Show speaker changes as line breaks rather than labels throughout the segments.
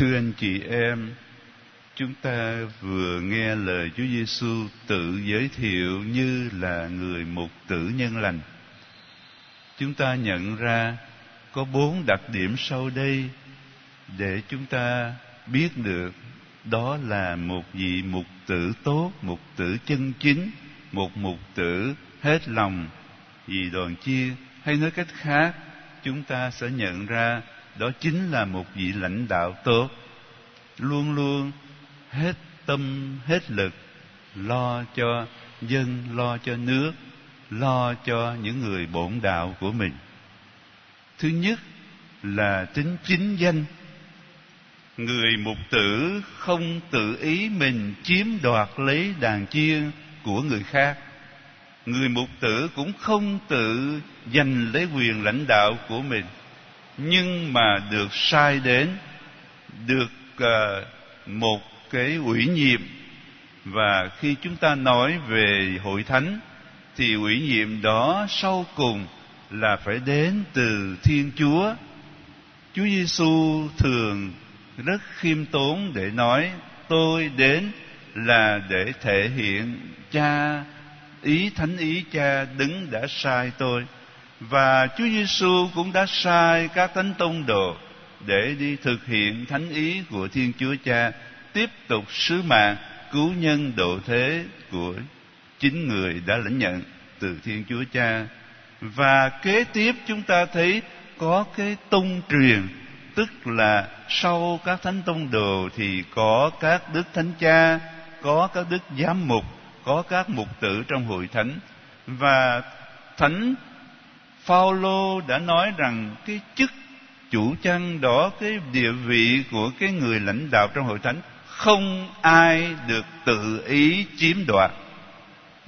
Thưa anh chị em, chúng ta vừa nghe lời Chúa Giêsu tự giới thiệu như là người mục tử nhân lành. Chúng ta nhận ra có bốn đặc điểm sau đây để chúng ta biết được đó là một vị mục tử tốt, mục tử chân chính, một mục tử hết lòng vì đoàn chia hay nói cách khác chúng ta sẽ nhận ra đó chính là một vị lãnh đạo tốt. Luôn luôn hết tâm, hết lực, lo cho dân, lo cho nước, lo cho những người bổn đạo của mình. Thứ nhất là tính chính danh. Người mục tử không tự ý mình chiếm đoạt lấy đàn chiên của người khác. Người mục tử cũng không tự giành lấy quyền lãnh đạo của mình nhưng mà được sai đến được uh, một cái ủy nhiệm. Và khi chúng ta nói về hội thánh thì ủy nhiệm đó sau cùng là phải đến từ thiên chúa. Chúa giêsu thường rất khiêm tốn để nói tôi đến là để thể hiện cha ý thánh ý cha đứng đã sai tôi và Chúa Giêsu cũng đã sai các thánh tông đồ để đi thực hiện thánh ý của Thiên Chúa Cha, tiếp tục sứ mạng cứu nhân độ thế của chính người đã lãnh nhận từ Thiên Chúa Cha. Và kế tiếp chúng ta thấy có cái tông truyền, tức là sau các thánh tông đồ thì có các đức thánh cha, có các đức giám mục, có các mục tử trong hội thánh và thánh Phaolô đã nói rằng cái chức chủ chân đó, cái địa vị của cái người lãnh đạo trong hội thánh, không ai được tự ý chiếm đoạt.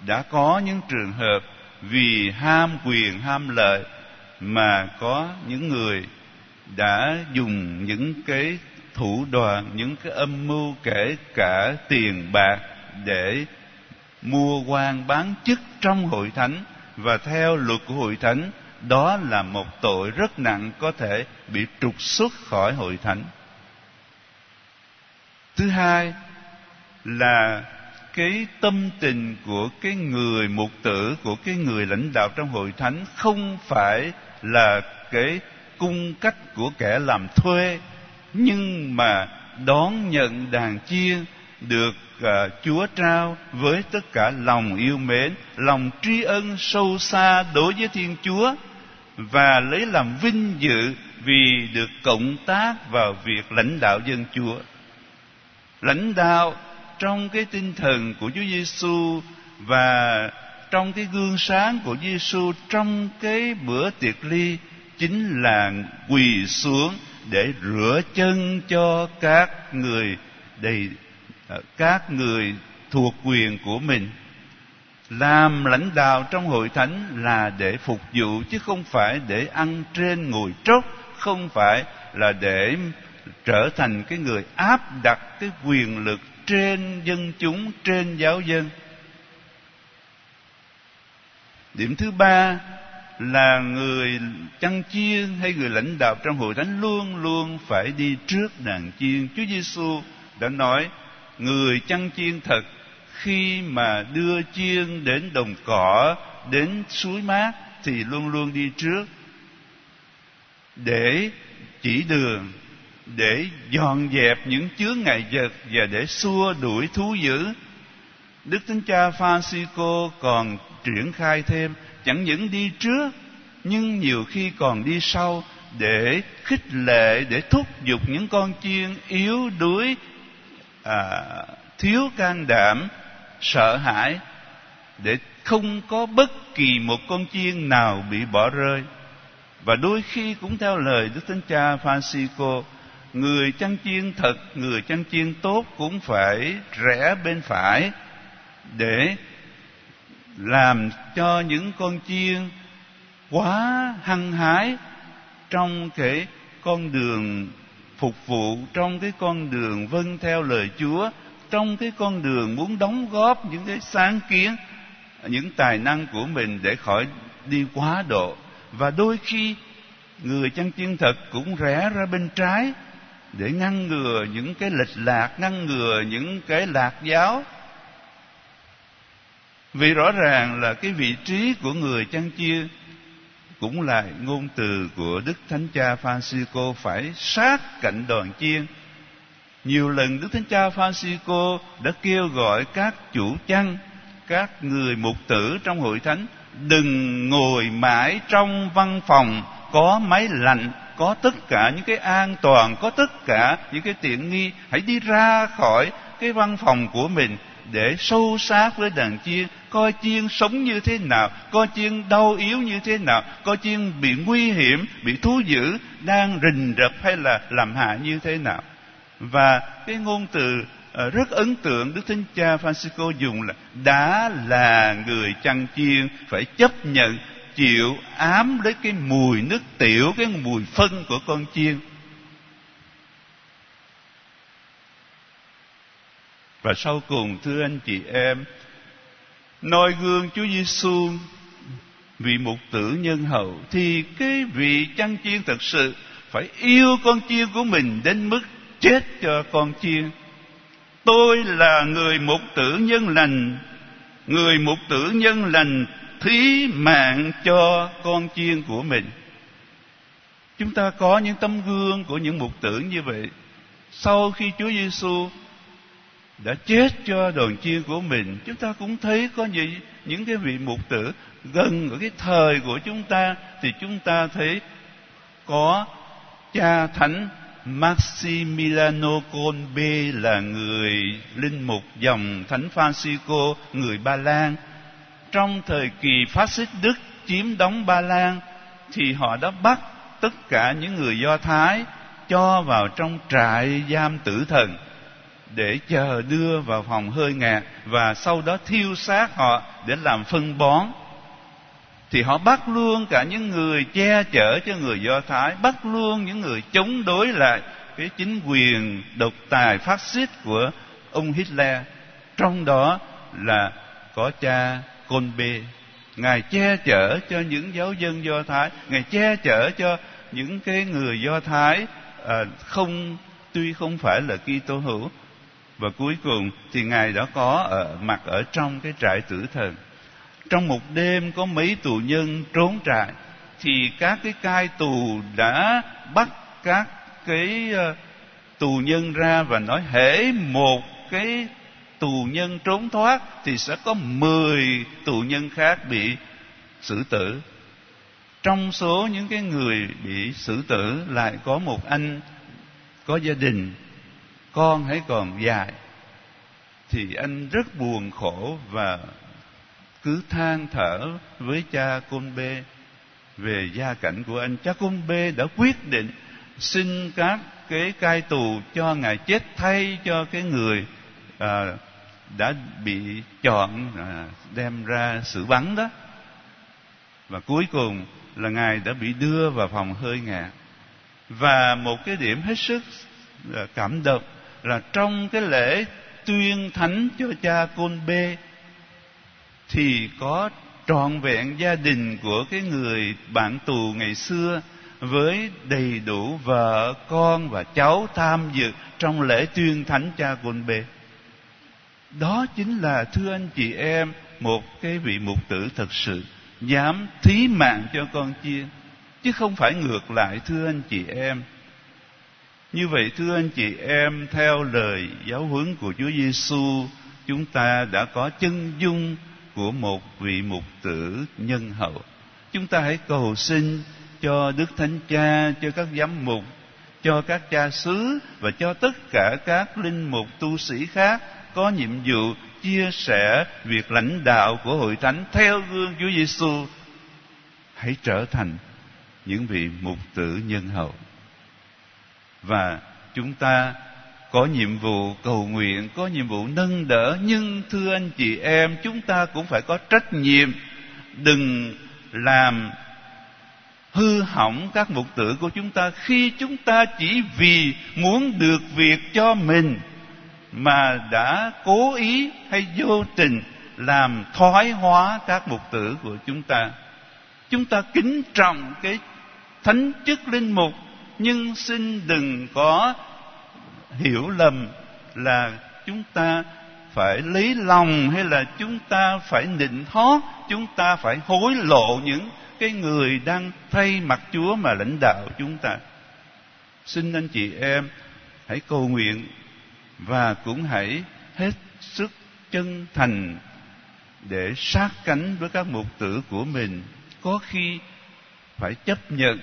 Đã có những trường hợp vì ham quyền, ham lợi mà có những người đã dùng những cái thủ đoạn, những cái âm mưu kể cả tiền bạc để mua quan bán chức trong hội thánh và theo luật của hội thánh đó là một tội rất nặng có thể bị trục xuất khỏi hội thánh. Thứ hai là cái tâm tình của cái người mục tử của cái người lãnh đạo trong hội thánh không phải là cái cung cách của kẻ làm thuê nhưng mà đón nhận đàn chiên được uh, Chúa trao với tất cả lòng yêu mến, lòng tri ân sâu xa đối với Thiên Chúa và lấy làm vinh dự vì được cộng tác vào việc lãnh đạo dân Chúa. Lãnh đạo trong cái tinh thần của Chúa Giêsu và trong cái gương sáng của Giêsu trong cái bữa tiệc ly chính là quỳ xuống để rửa chân cho các người đầy, các người thuộc quyền của mình làm lãnh đạo trong hội thánh là để phục vụ, chứ không phải để ăn trên ngồi trốt không phải là để trở thành cái người áp đặt cái quyền lực trên dân chúng, trên giáo dân. Điểm thứ ba là người chăn chiên hay người lãnh đạo trong hội thánh luôn luôn phải đi trước đàn chiên. Chúa giêsu đã nói, người chăn chiên thật khi mà đưa chiên đến đồng cỏ đến suối mát thì luôn luôn đi trước để chỉ đường để dọn dẹp những chướng ngại vật và để xua đuổi thú dữ. Đức thánh cha francisco còn triển khai thêm chẳng những đi trước nhưng nhiều khi còn đi sau để khích lệ để thúc giục những con chiên yếu đuối à, thiếu can đảm sợ hãi để không có bất kỳ một con chiên nào bị bỏ rơi. Và đôi khi cũng theo lời đức thánh cha francisco, người chăn chiên thật, người chăn chiên tốt cũng phải rẽ bên phải để làm cho những con chiên quá hăng hái trong cái con đường phục vụ, trong cái con đường vâng theo lời Chúa trong cái con đường muốn đóng góp những cái sáng kiến, những tài năng của mình để khỏi đi quá độ và đôi khi, người chăn chiên thật cũng rẽ ra bên trái để ngăn ngừa những cái lệch lạc, ngăn ngừa những cái lạc giáo vì rõ ràng là cái vị trí của người chăn chia cũng là ngôn từ của Đức Thánh Cha Francisco phải sát cạnh đoàn chiên. Nhiều lần Đức Thánh Cha Francisco đã kêu gọi các chủ chăn, các người mục tử trong hội thánh đừng ngồi mãi trong văn phòng có máy lạnh, có tất cả những cái an toàn, có tất cả những cái tiện nghi. Hãy đi ra khỏi cái văn phòng của mình để sâu sát với đàn chiên coi chiên sống như thế nào coi chiên đau yếu như thế nào coi chiên bị nguy hiểm bị thú dữ đang rình rập hay là làm hại như thế nào và cái ngôn từ ờ, rất ấn tượng đức thánh cha francisco dùng là đã là người chăn chiên phải chấp nhận chịu ám lấy cái mùi nước tiểu cái mùi phân của con chiên. Và sau cùng thưa anh chị em, noi gương Chúa Giêsu vị mục tử nhân hậu thì cái vị chăn chiên thật sự phải yêu con chiên của mình đến mức chết cho con chiên. Tôi là người mục tử nhân lành, người mục tử nhân lành thí mạng cho con chiên của mình. Chúng ta có những tấm gương của những mục tử như vậy. Sau khi Chúa Giêsu đã chết cho đoàn chiên của mình chúng ta cũng thấy có những những cái vị mục tử gần ở cái thời của chúng ta thì chúng ta thấy có cha thánh Maximiliano Kolbe là người linh mục dòng thánh Francisco, người Ba Lan. Trong thời kỳ phát xít Đức chiếm đóng Ba Lan, thì họ đã bắt tất cả những người Do Thái cho vào trong trại giam tử thần để chờ đưa vào phòng hơi ngạt và sau đó thiêu xác họ để làm phân bón thì họ bắt luôn cả những người che chở cho người do thái bắt luôn những người chống đối lại cái chính quyền độc tài phát xít của ông hitler. Trong đó là có cha côn bê. Ngài che chở cho những giáo dân do thái ngài che chở cho những cái người do thái à, không tuy không phải là kitô hữu. Và cuối cùng thì ngài đã có ở mặt ở trong cái trại tử thần trong một đêm có mấy tù nhân trốn trại, thì các cái cai tù đã bắt các cái ờ, tù nhân ra và nói, hễ một cái tù nhân trốn thoát thì sẽ có mười tù nhân khác bị xử tử. Trong số những cái người bị xử tử lại có một anh có gia đình, con hãy còn dài, thì anh rất buồn khổ và cứ than thở với cha côn bê. Về gia cảnh của anh cha côn bê đã quyết định xin các cái cai tù cho ngài chết thay cho cái người à, đã bị chọn à, đem ra xử bắn đó. Và cuối cùng là ngài đã bị đưa vào phòng hơi ngạt. Và một cái điểm hết sức à, cảm động là trong cái lễ tuyên thánh cho cha côn bê thì có trọn vẹn gia đình của cái người bạn tù ngày xưa với đầy đủ vợ con và cháu tham dự trong lễ tuyên thánh cha côn bề đó chính là thưa anh chị em một cái vị mục tử thật sự dám thí mạng cho con chiên chứ không phải ngược lại thưa anh chị em. Như vậy thưa anh chị em, theo lời giáo huấn của Chúa Giêsu, chúng ta đã có chân dung của một vị mục tử nhân hậu. Chúng ta hãy cầu xin cho Đức Thánh Cha, cho các giám mục, cho các cha xứ và cho tất cả các linh mục tu sĩ khác có nhiệm vụ chia sẻ việc lãnh đạo của hội thánh theo gương Chúa Giêsu. Hãy trở thành những vị mục tử nhân hậu và chúng ta có nhiệm vụ cầu nguyện, có nhiệm vụ nâng đỡ, nhưng thưa anh chị em, chúng ta cũng phải có trách nhiệm. Đừng làm hư hỏng các mục tử của chúng ta khi chúng ta chỉ vì muốn được việc cho mình mà đã cố ý hay vô tình làm thoái hóa các mục tử của chúng ta. Chúng ta kính trọng cái thánh chức linh mục, nhưng xin đừng có hiểu lầm là chúng ta phải lấy lòng hay là chúng ta phải nịnh hót chúng ta phải hối lộ những cái người đang thay mặt chúa mà lãnh đạo chúng ta. Xin anh chị em hãy cầu nguyện và cũng hãy hết sức chân thành để sát cánh với các mục tử của mình. Có khi phải chấp nhận,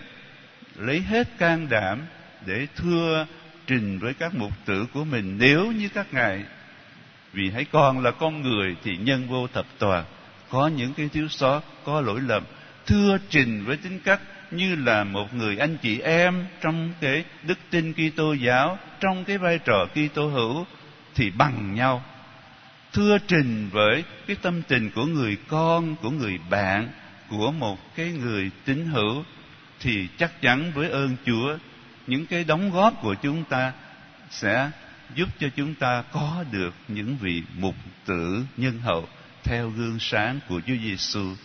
lấy hết can đảm để thưa trình với các mục tử của mình nếu như các ngài, vì hãy còn là con người thì nhân vô thập toàn có những cái thiếu sót, có lỗi lầm, thưa trình với tính cách như là một người anh chị em trong cái đức tin Kitô giáo, trong cái vai trò Kitô hữu, thì bằng nhau. Thưa trình với cái tâm tình của người con, của người bạn, của một cái người tín hữu, thì chắc chắn với ơn Chúa những cái đóng góp của chúng ta sẽ giúp cho chúng ta có được những vị mục tử nhân hậu theo gương sáng của Chúa Giêsu.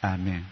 Amen.